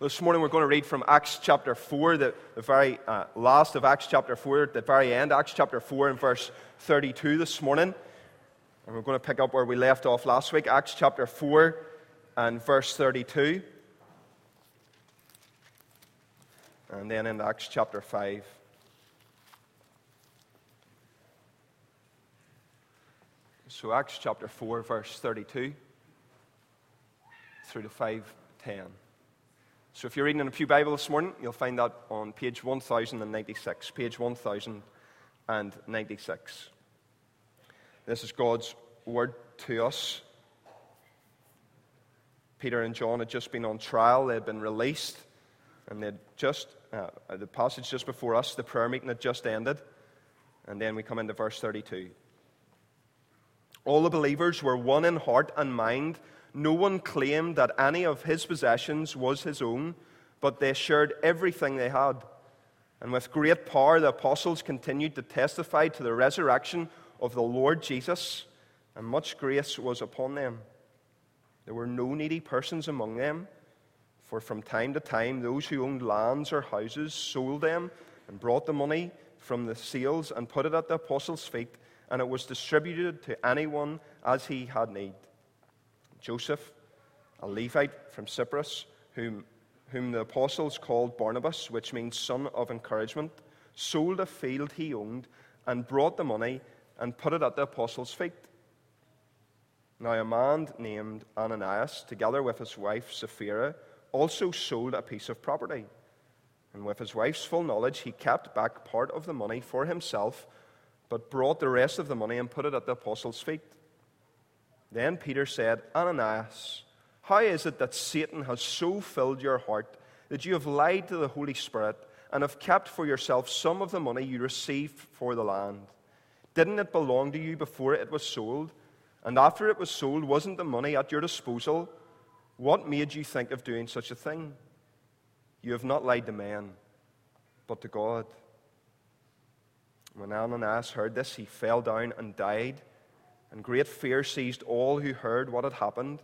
This morning we're going to read from Acts chapter 4, the, the very uh, last of Acts chapter 4, the very end, Acts chapter 4 and verse 32 this morning. And we're going to pick up where we left off last week, Acts chapter 4 and verse 32. And then in Acts chapter 5. So, Acts chapter 4, verse 32 through to 510. So if you're reading in a Pew Bible this morning, you'll find that on page 1096. Page 1096. This is God's word to us. Peter and John had just been on trial, they had been released, and they'd just, uh, the passage just before us, the prayer meeting had just ended. And then we come into verse 32. All the believers were one in heart and mind. No one claimed that any of his possessions was his own, but they shared everything they had. And with great power, the apostles continued to testify to the resurrection of the Lord Jesus, and much grace was upon them. There were no needy persons among them, for from time to time those who owned lands or houses sold them and brought the money from the sales and put it at the apostles' feet, and it was distributed to anyone as he had need. Joseph, a Levite from Cyprus, whom, whom the apostles called Barnabas, which means son of encouragement, sold a field he owned and brought the money and put it at the apostles' feet. Now, a man named Ananias, together with his wife Sapphira, also sold a piece of property. And with his wife's full knowledge, he kept back part of the money for himself, but brought the rest of the money and put it at the apostles' feet. Then Peter said, Ananias, how is it that Satan has so filled your heart that you have lied to the Holy Spirit and have kept for yourself some of the money you received for the land? Didn't it belong to you before it was sold? And after it was sold, wasn't the money at your disposal? What made you think of doing such a thing? You have not lied to men, but to God. When Ananias heard this, he fell down and died and great fear seized all who heard what had happened.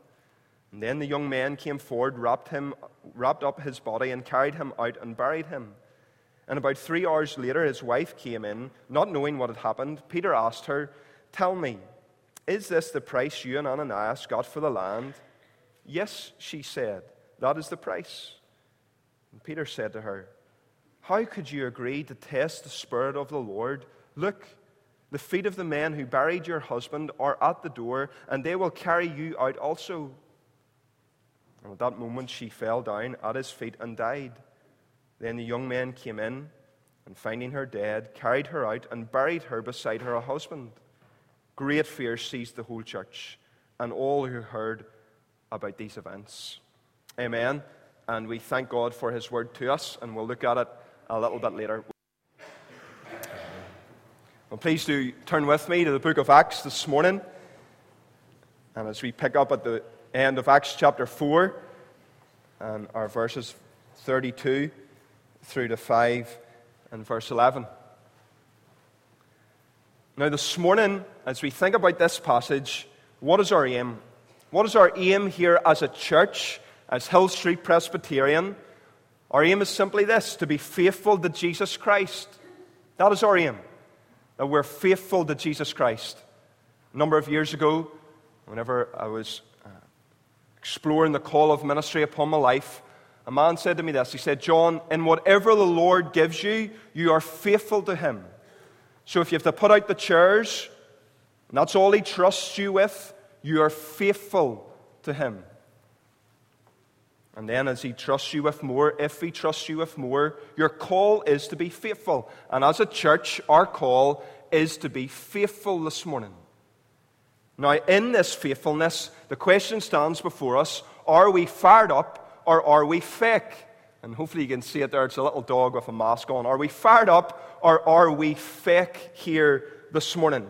And then the young men came forward, wrapped, him, wrapped up his body, and carried him out and buried him. And about three hours later, his wife came in, not knowing what had happened. Peter asked her, Tell me, is this the price you and Ananias got for the land? Yes, she said, That is the price. And Peter said to her, How could you agree to test the Spirit of the Lord? Look, the feet of the men who buried your husband are at the door, and they will carry you out also. And at that moment she fell down at his feet and died. Then the young men came in, and finding her dead, carried her out and buried her beside her husband. Great fear seized the whole church and all who heard about these events. Amen. And we thank God for his word to us, and we'll look at it a little bit later. Well, please do turn with me to the book of Acts this morning. And as we pick up at the end of Acts chapter 4, and our verses 32 through to 5 and verse 11. Now, this morning, as we think about this passage, what is our aim? What is our aim here as a church, as Hill Street Presbyterian? Our aim is simply this to be faithful to Jesus Christ. That is our aim that we're faithful to Jesus Christ. A number of years ago, whenever I was uh, exploring the call of ministry upon my life, a man said to me this. He said, John, in whatever the Lord gives you, you are faithful to Him. So if you have to put out the chairs, and that's all He trusts you with, you are faithful to Him. And then, as He trusts you with more, if He trusts you with more, your call is to be faithful. And as a church, our call is to be faithful this morning. Now, in this faithfulness, the question stands before us are we fired up or are we fake? And hopefully you can see it there. It's a little dog with a mask on. Are we fired up or are we fake here this morning?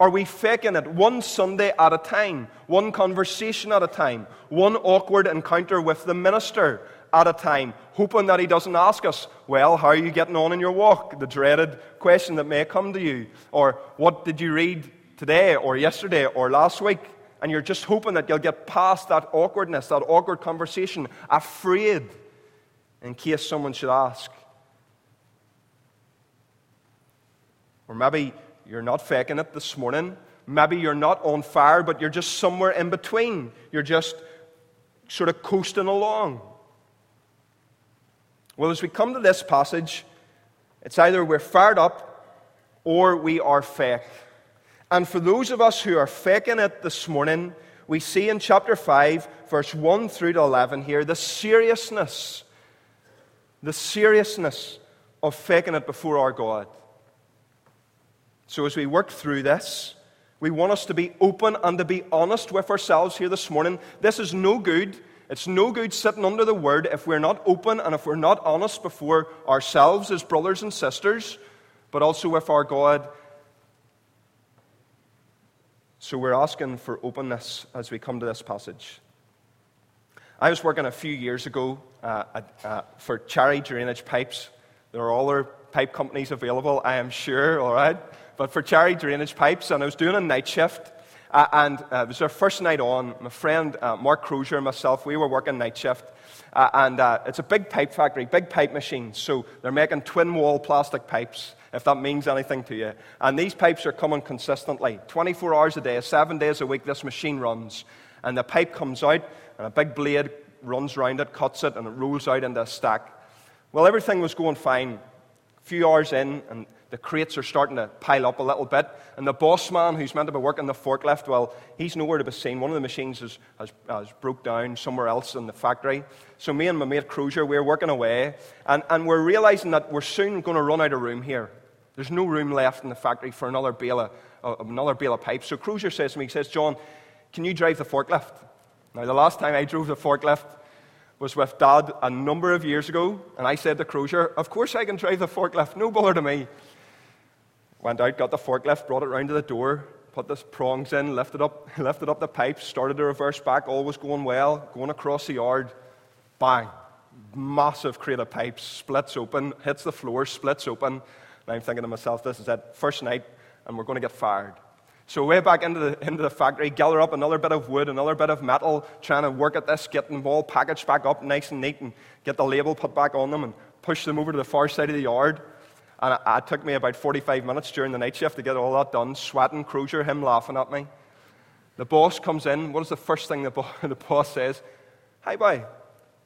Are we faking it one Sunday at a time, one conversation at a time, one awkward encounter with the minister at a time, hoping that he doesn't ask us, Well, how are you getting on in your walk? The dreaded question that may come to you. Or, What did you read today, or yesterday, or last week? And you're just hoping that you'll get past that awkwardness, that awkward conversation, afraid in case someone should ask. Or maybe you're not faking it this morning. Maybe you're not on fire, but you're just somewhere in between. You're just sort of coasting along. Well, as we come to this passage, it's either we're fired up or we are fake. And for those of us who are faking it this morning, we see in chapter 5, verse 1 through to 11 here, the seriousness, the seriousness of faking it before our God. So, as we work through this, we want us to be open and to be honest with ourselves here this morning. This is no good. It's no good sitting under the word if we're not open and if we're not honest before ourselves as brothers and sisters, but also with our God. So, we're asking for openness as we come to this passage. I was working a few years ago uh, uh, for Cherry Drainage Pipes. There are other pipe companies available, I am sure, all right? But for Cherry Drainage Pipes, and I was doing a night shift. Uh, and uh, it was our first night on. My friend uh, Mark Crozier and myself, we were working night shift. Uh, and uh, it's a big pipe factory, big pipe machine. So they're making twin wall plastic pipes, if that means anything to you. And these pipes are coming consistently 24 hours a day, seven days a week, this machine runs. And the pipe comes out, and a big blade runs around it, cuts it, and it rolls out into a stack. Well, everything was going fine. A few hours in, and the crates are starting to pile up a little bit. And the boss man who's meant to be working the forklift, well, he's nowhere to be seen. One of the machines has, has, has broke down somewhere else in the factory. So me and my mate Crozier, we're working away. And, and we're realizing that we're soon going to run out of room here. There's no room left in the factory for another bale of, uh, another bale of pipes. So Crozier says to me, he says, John, can you drive the forklift? Now, the last time I drove the forklift, was with Dad a number of years ago, and I said to Crozier, Of course I can drive the forklift, no bother to me. Went out, got the forklift, brought it round to the door, put the prongs in, lifted up, lifted up the pipes, started to reverse back, all was going well, going across the yard. Bang! Massive crate of pipes, splits open, hits the floor, splits open. And I'm thinking to myself, this is it, first night, and we're going to get fired. So way back into the, into the factory, gather up another bit of wood, another bit of metal, trying to work at this, get them all packaged back up nice and neat, and get the label put back on them, and push them over to the far side of the yard. And it, took me about 45 minutes during the night shift to get all that done, sweating, Crozier, him laughing at me. The boss comes in. What is the first thing the, bo- the boss says? Hi, boy.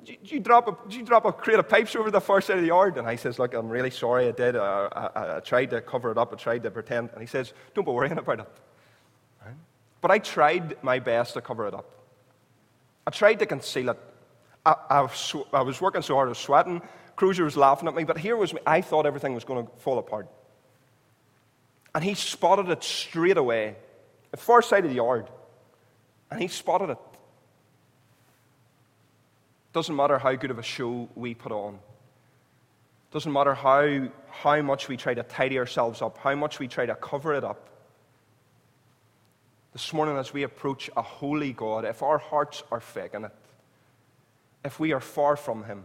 Did you, drop a, did you drop a crate of pipes over the far side of the yard? And I says, Look, I'm really sorry I did. I, I, I tried to cover it up. I tried to pretend. And he says, Don't be worrying about it. But I tried my best to cover it up. I tried to conceal it. I, I, was, I was working so hard, I was sweating. Crozier was laughing at me, but here was me. I thought everything was going to fall apart. And he spotted it straight away, at the far side of the yard. And he spotted it. Doesn't matter how good of a show we put on. Doesn't matter how, how much we try to tidy ourselves up, how much we try to cover it up. This morning, as we approach a holy God, if our hearts are faking it, if we are far from Him,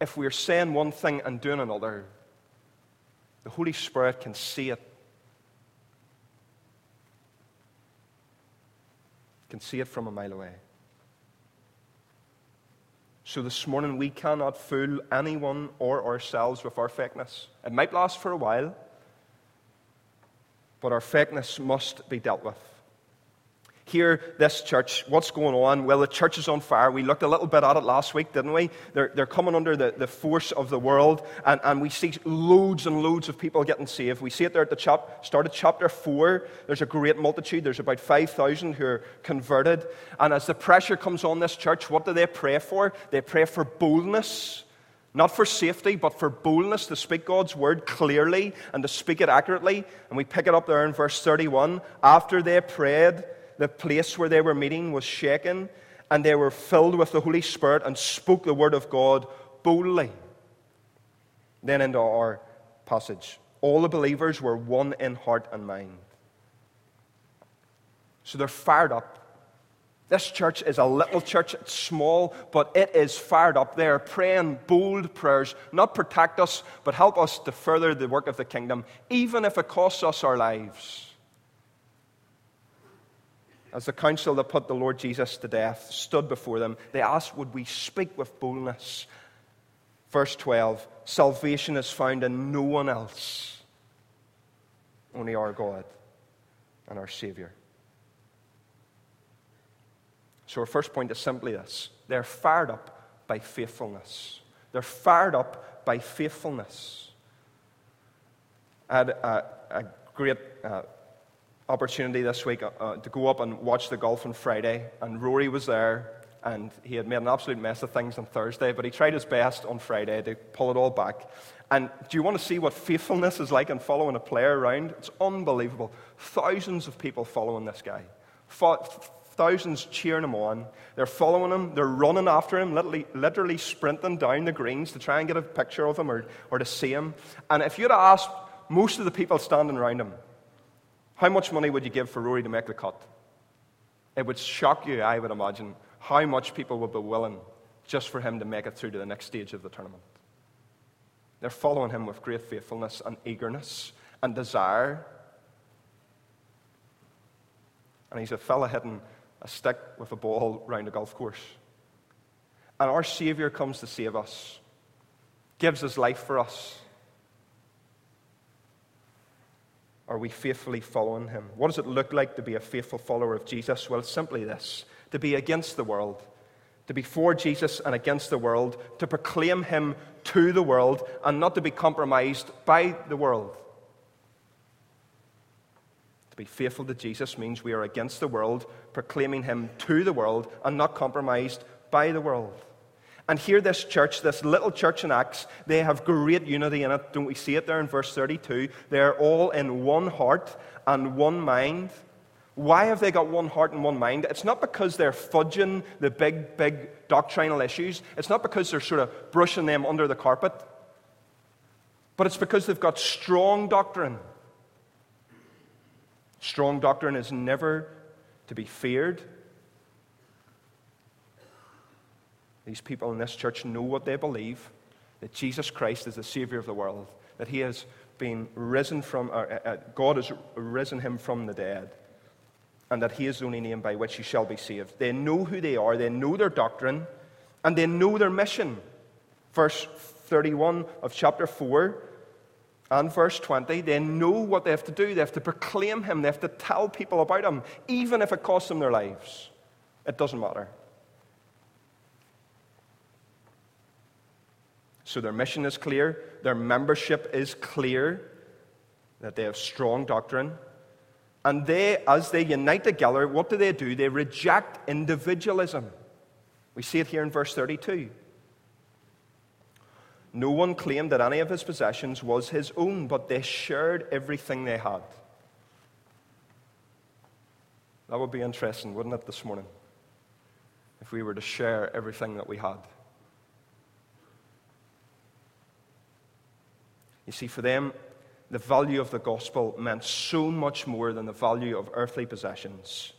if we're saying one thing and doing another, the Holy Spirit can see it. Can see it from a mile away. So this morning, we cannot fool anyone or ourselves with our fakeness. It might last for a while, but our fakeness must be dealt with here, this church, what's going on? Well, the church is on fire. We looked a little bit at it last week, didn't we? They're, they're coming under the, the force of the world, and, and we see loads and loads of people getting saved. We see it there at the chap, start of chapter 4. There's a great multitude. There's about 5,000 who are converted. And as the pressure comes on this church, what do they pray for? They pray for boldness. Not for safety, but for boldness to speak God's word clearly and to speak it accurately. And we pick it up there in verse 31. After they prayed, the place where they were meeting was shaken, and they were filled with the Holy Spirit and spoke the word of God boldly. Then into our passage. All the believers were one in heart and mind. So they're fired up. This church is a little church, it's small, but it is fired up. They're praying bold prayers, not protect us, but help us to further the work of the kingdom, even if it costs us our lives as the council that put the Lord Jesus to death stood before them, they asked, Would we speak with boldness? Verse 12 Salvation is found in no one else, only our God and our Savior. So, our first point is simply this they're fired up by faithfulness. They're fired up by faithfulness. I had a, a great uh, opportunity this week uh, uh, to go up and watch the golf on Friday, and Rory was there, and he had made an absolute mess of things on Thursday, but he tried his best on Friday to pull it all back. And do you want to see what faithfulness is like in following a player around? It's unbelievable. Thousands of people following this guy. Thousands cheering him on. They're following him. They're running after him, literally, literally sprinting down the greens to try and get a picture of him or, or to see him. And if you'd asked most of the people standing around him, how much money would you give for Rory to make the cut? It would shock you, I would imagine, how much people would be willing just for him to make it through to the next stage of the tournament. They're following him with great faithfulness and eagerness and desire. And he's a fella hitting a stick with a ball round a golf course. And our Savior comes to save us, gives his life for us. Are we faithfully following him? What does it look like to be a faithful follower of Jesus? Well, it's simply this to be against the world, to be for Jesus and against the world, to proclaim him to the world, and not to be compromised by the world. To be faithful to Jesus means we are against the world, proclaiming him to the world, and not compromised by the world. And here, this church, this little church in Acts, they have great unity in it. Don't we see it there in verse 32? They're all in one heart and one mind. Why have they got one heart and one mind? It's not because they're fudging the big, big doctrinal issues. It's not because they're sort of brushing them under the carpet. But it's because they've got strong doctrine. Strong doctrine is never to be feared, These people in this church know what they believe that Jesus Christ is the Savior of the world, that He has been risen from, uh, uh, God has risen Him from the dead, and that He is the only name by which you shall be saved. They know who they are, they know their doctrine, and they know their mission. Verse 31 of chapter 4 and verse 20, they know what they have to do. They have to proclaim Him, they have to tell people about Him, even if it costs them their lives. It doesn't matter. So their mission is clear, their membership is clear, that they have strong doctrine. And they, as they unite together, what do they do? They reject individualism. We see it here in verse 32. No one claimed that any of his possessions was his own, but they shared everything they had. That would be interesting, wouldn't it, this morning? If we were to share everything that we had. You see, for them, the value of the gospel meant so much more than the value of earthly possessions.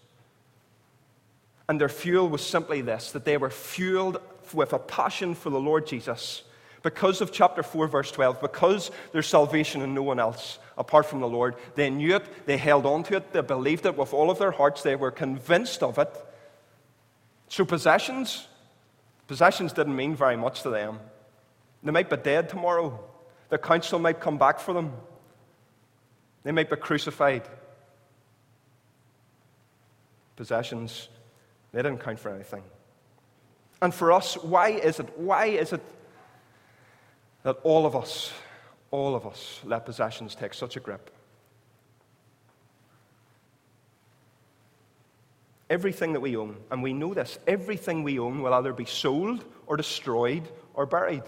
And their fuel was simply this that they were fueled with a passion for the Lord Jesus. Because of chapter 4, verse 12, because there's salvation in no one else apart from the Lord, they knew it, they held on to it, they believed it with all of their hearts, they were convinced of it. So, possessions, possessions didn't mean very much to them. They might be dead tomorrow. The council might come back for them. They might be crucified. Possessions, they didn't count for anything. And for us, why is it? Why is it that all of us, all of us, let possessions take such a grip? Everything that we own, and we know this, everything we own will either be sold or destroyed or buried.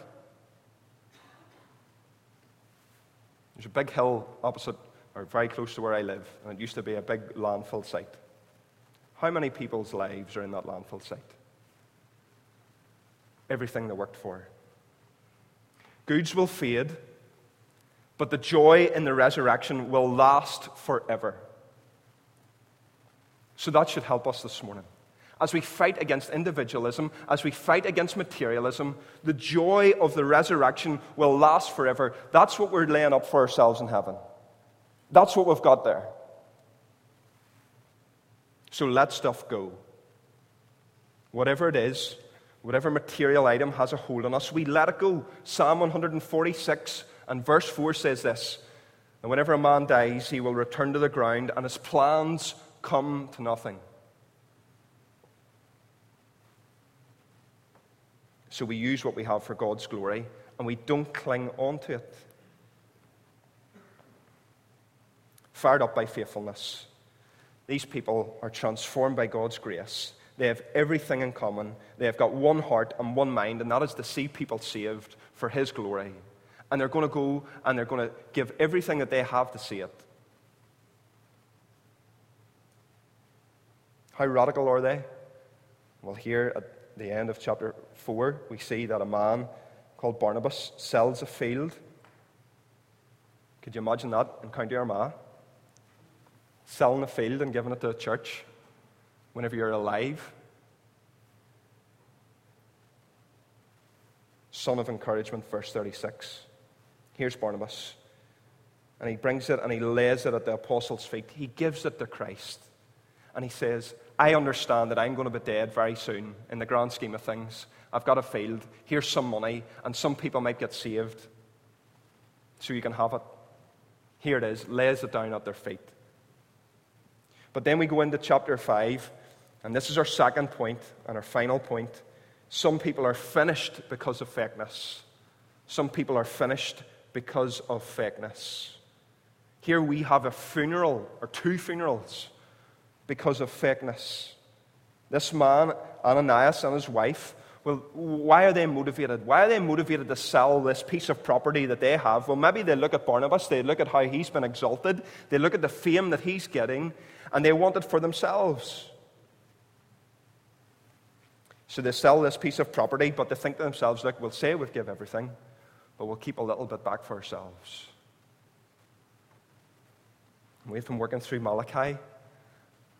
There's a big hill opposite, or very close to where I live, and it used to be a big landfill site. How many people's lives are in that landfill site? Everything they worked for. Goods will fade, but the joy in the resurrection will last forever. So that should help us this morning as we fight against individualism, as we fight against materialism, the joy of the resurrection will last forever. That's what we're laying up for ourselves in heaven. That's what we've got there. So let stuff go. Whatever it is, Whatever material item has a hold on us, we let it go. Psalm 146 and verse 4 says this And whenever a man dies, he will return to the ground, and his plans come to nothing. So we use what we have for God's glory, and we don't cling on to it. Fired up by faithfulness, these people are transformed by God's grace they have everything in common. They have got one heart and one mind, and that is to see people saved for His glory. And they're going to go and they're going to give everything that they have to see it. How radical are they? Well, here at the end of chapter 4, we see that a man called Barnabas sells a field. Could you imagine that in County Armagh? Selling a field and giving it to a church whenever you're alive. Son of encouragement, verse 36. Here's Barnabas. And he brings it and he lays it at the apostles' feet. He gives it to Christ. And he says, I understand that I'm going to be dead very soon in the grand scheme of things. I've got a field. Here's some money, and some people might get saved. So you can have it. Here it is. Lays it down at their feet. But then we go into chapter 5, and this is our second point and our final point. Some people are finished because of fakeness. Some people are finished because of fakeness. Here we have a funeral, or two funerals, because of fakeness. This man, Ananias, and his wife, well, why are they motivated? Why are they motivated to sell this piece of property that they have? Well, maybe they look at Barnabas, they look at how he's been exalted, they look at the fame that he's getting, and they want it for themselves. So they sell this piece of property, but they think to themselves, look, we'll say we've give everything, but we'll keep a little bit back for ourselves. We've been working through Malachi.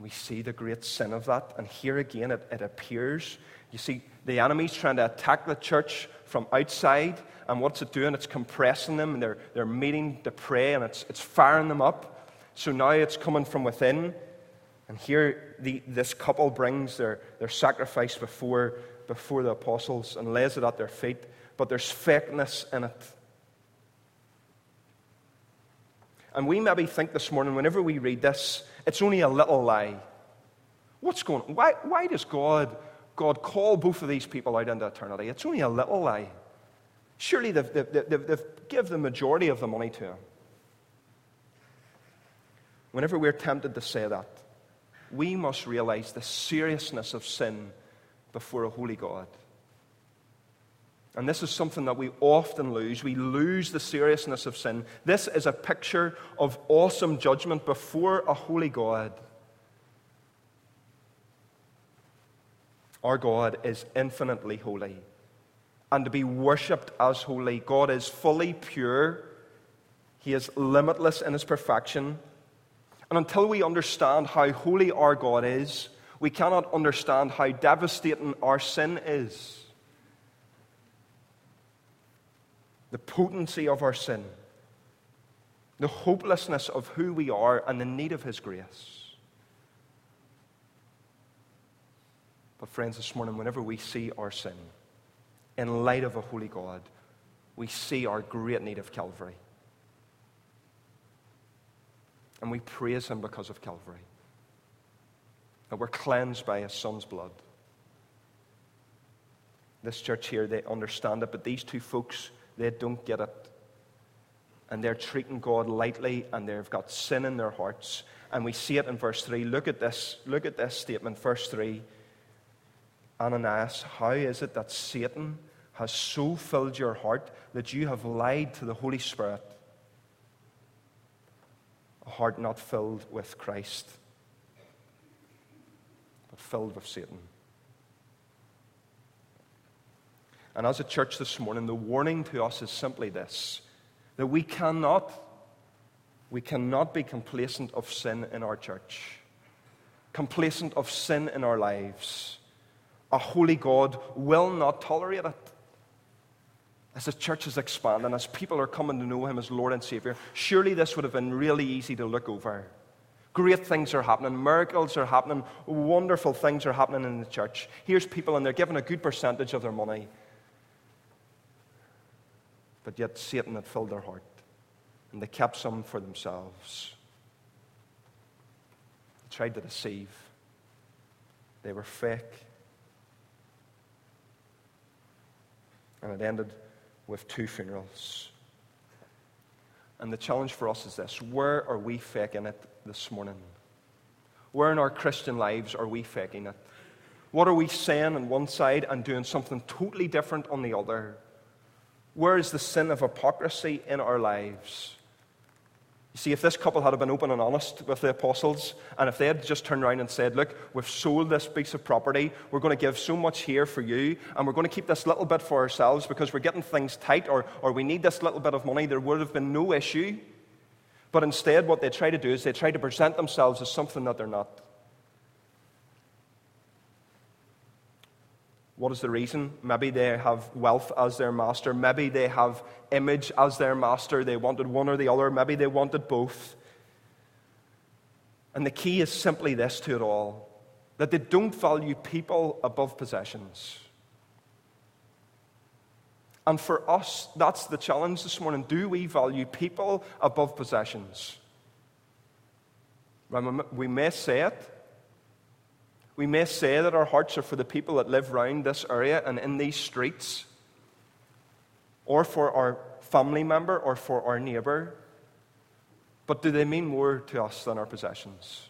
We see the great sin of that. And here again, it, it appears. You see, the enemy's trying to attack the church from outside. And what's it doing? It's compressing them, and they're, they're meeting to pray, and it's, it's firing them up. So now it's coming from within. And here, the, this couple brings their, their sacrifice before, before the apostles and lays it at their feet. But there's fakeness in it. And we maybe think this morning, whenever we read this, it's only a little lie. What's going on? Why, why does God, God call both of these people out into eternity? It's only a little lie. Surely they've, they've, they've, they've give the majority of the money to him. Whenever we're tempted to say that, we must realize the seriousness of sin before a holy God. And this is something that we often lose. We lose the seriousness of sin. This is a picture of awesome judgment before a holy God. Our God is infinitely holy. And to be worshipped as holy, God is fully pure. He is limitless in his perfection. And until we understand how holy our God is, we cannot understand how devastating our sin is. The potency of our sin, the hopelessness of who we are, and the need of His grace. But, friends, this morning, whenever we see our sin in light of a holy God, we see our great need of Calvary. And we praise him because of Calvary. That we're cleansed by his son's blood. This church here, they understand it, but these two folks, they don't get it. And they're treating God lightly, and they've got sin in their hearts. And we see it in verse 3. Look at this. Look at this statement, verse 3. Ananias, how is it that Satan has so filled your heart that you have lied to the Holy Spirit a heart not filled with Christ, but filled with Satan. And as a church this morning, the warning to us is simply this that we cannot, we cannot be complacent of sin in our church, complacent of sin in our lives. A holy God will not tolerate it as the church is expanding, as people are coming to know him as Lord and Savior, surely this would have been really easy to look over. Great things are happening, miracles are happening, wonderful things are happening in the church. Here's people, and they're given a good percentage of their money. But yet, Satan had filled their heart, and they kept some for themselves. They tried to deceive, they were fake. And it ended with two funerals. And the challenge for us is this where are we faking it this morning? Where in our Christian lives are we faking it? What are we saying on one side and doing something totally different on the other? Where is the sin of hypocrisy in our lives? You see, if this couple had been open and honest with the apostles, and if they had just turned around and said, Look, we've sold this piece of property, we're going to give so much here for you, and we're going to keep this little bit for ourselves because we're getting things tight, or, or we need this little bit of money, there would have been no issue. But instead, what they try to do is they try to present themselves as something that they're not. What is the reason? Maybe they have wealth as their master. Maybe they have image as their master. They wanted one or the other. Maybe they wanted both. And the key is simply this to it all that they don't value people above possessions. And for us, that's the challenge this morning. Do we value people above possessions? We may say it, we may say that our hearts are for the people that live round this area and in these streets, or for our family member or for our neighbor. But do they mean more to us than our possessions?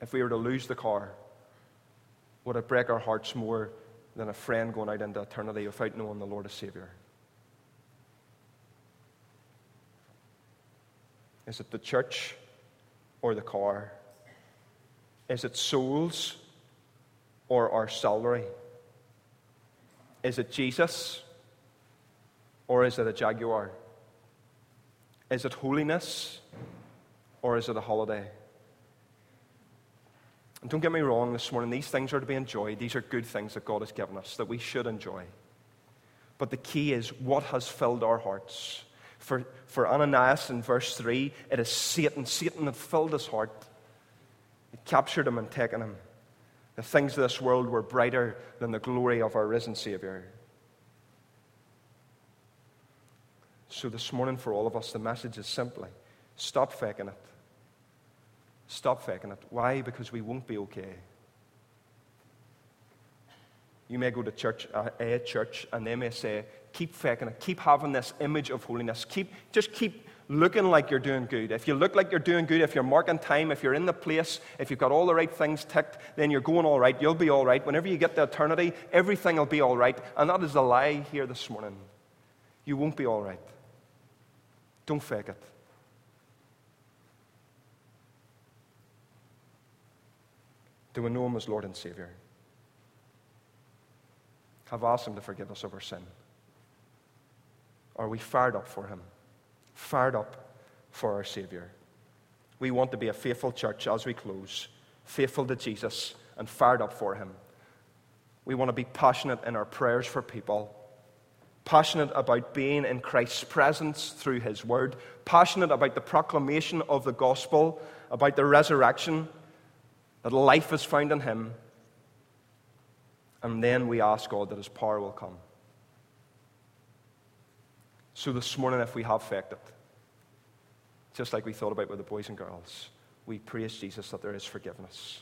If we were to lose the car, would it break our hearts more than a friend going out into eternity without knowing the Lord as Savior? Is it the church or the car? Is it souls or our salary? Is it Jesus or is it a Jaguar? Is it holiness or is it a holiday? And don't get me wrong this morning, these things are to be enjoyed. These are good things that God has given us that we should enjoy. But the key is what has filled our hearts. For, for Ananias in verse 3, it is Satan. Satan had filled his heart. It captured him and taken him. The things of this world were brighter than the glory of our risen Savior. So, this morning, for all of us, the message is simply stop faking it. Stop faking it. Why? Because we won't be okay. You may go to church, uh, a church, and they may say, keep faking it, keep having this image of holiness, keep, just keep looking like you're doing good. If you look like you're doing good, if you're marking time, if you're in the place, if you've got all the right things ticked, then you're going all right. You'll be all right. Whenever you get to eternity, everything will be all right. And that is a lie here this morning. You won't be all right. Don't fake it. Do we know Him as Lord and Savior? Have asked Him to forgive us of our sin? Are we fired up for Him? Fired up for our Savior? We want to be a faithful church as we close, faithful to Jesus and fired up for Him. We want to be passionate in our prayers for people, passionate about being in Christ's presence through His Word, passionate about the proclamation of the gospel, about the resurrection, that life is found in Him. And then we ask God that His power will come. So this morning, if we have faked it, just like we thought about with the boys and girls, we praise Jesus that there is forgiveness.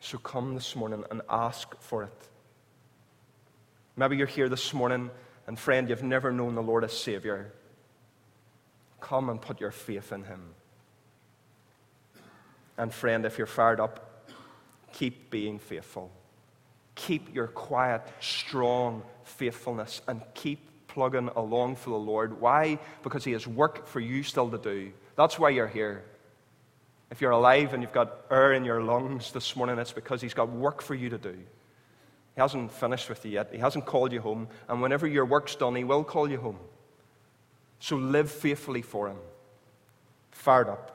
So come this morning and ask for it. Maybe you're here this morning, and friend, you've never known the Lord as Savior. Come and put your faith in Him. And friend, if you're fired up, keep being faithful. Keep your quiet, strong faithfulness and keep plugging along for the Lord. Why? Because He has work for you still to do. That's why you're here. If you're alive and you've got air in your lungs this morning, it's because He's got work for you to do. He hasn't finished with you yet. He hasn't called you home. And whenever your work's done, He will call you home. So live faithfully for Him. Fired up.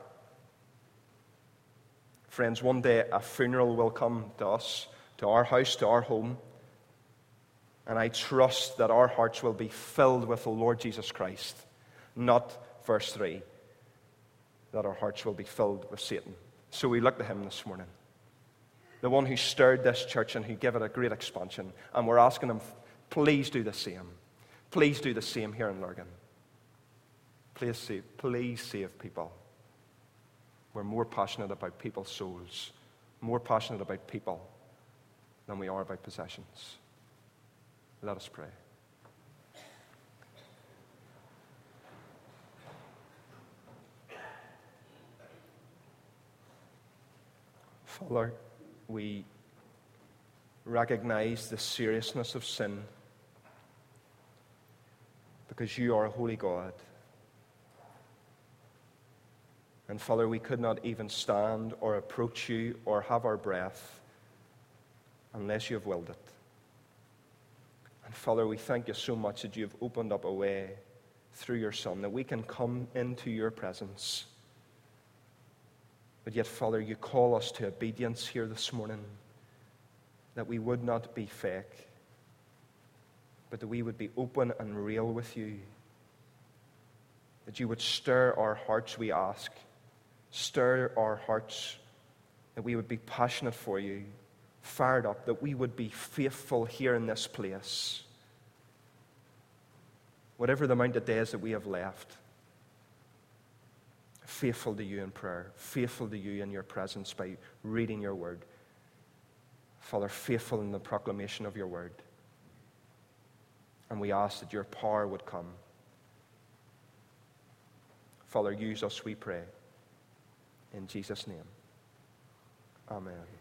Friends, one day a funeral will come to us, to our house, to our home. And I trust that our hearts will be filled with the Lord Jesus Christ, not verse 3, that our hearts will be filled with Satan. So we look to him this morning, the one who stirred this church and who gave it a great expansion. And we're asking him, please do the same. Please do the same here in Lurgan. Please save, please save people. We're more passionate about people's souls, more passionate about people than we are about possessions. Let us pray. Father, we recognize the seriousness of sin because you are a holy God. And Father, we could not even stand or approach you or have our breath unless you have willed it. And Father, we thank you so much that you have opened up a way through your Son that we can come into your presence. But yet, Father, you call us to obedience here this morning, that we would not be fake, but that we would be open and real with you. That you would stir our hearts, we ask Stir our hearts that we would be passionate for you, fired up, that we would be faithful here in this place. Whatever the amount of days that we have left, faithful to you in prayer, faithful to you in your presence by reading your word. Father, faithful in the proclamation of your word. And we ask that your power would come. Father, use us, we pray. In Jesus' name, amen.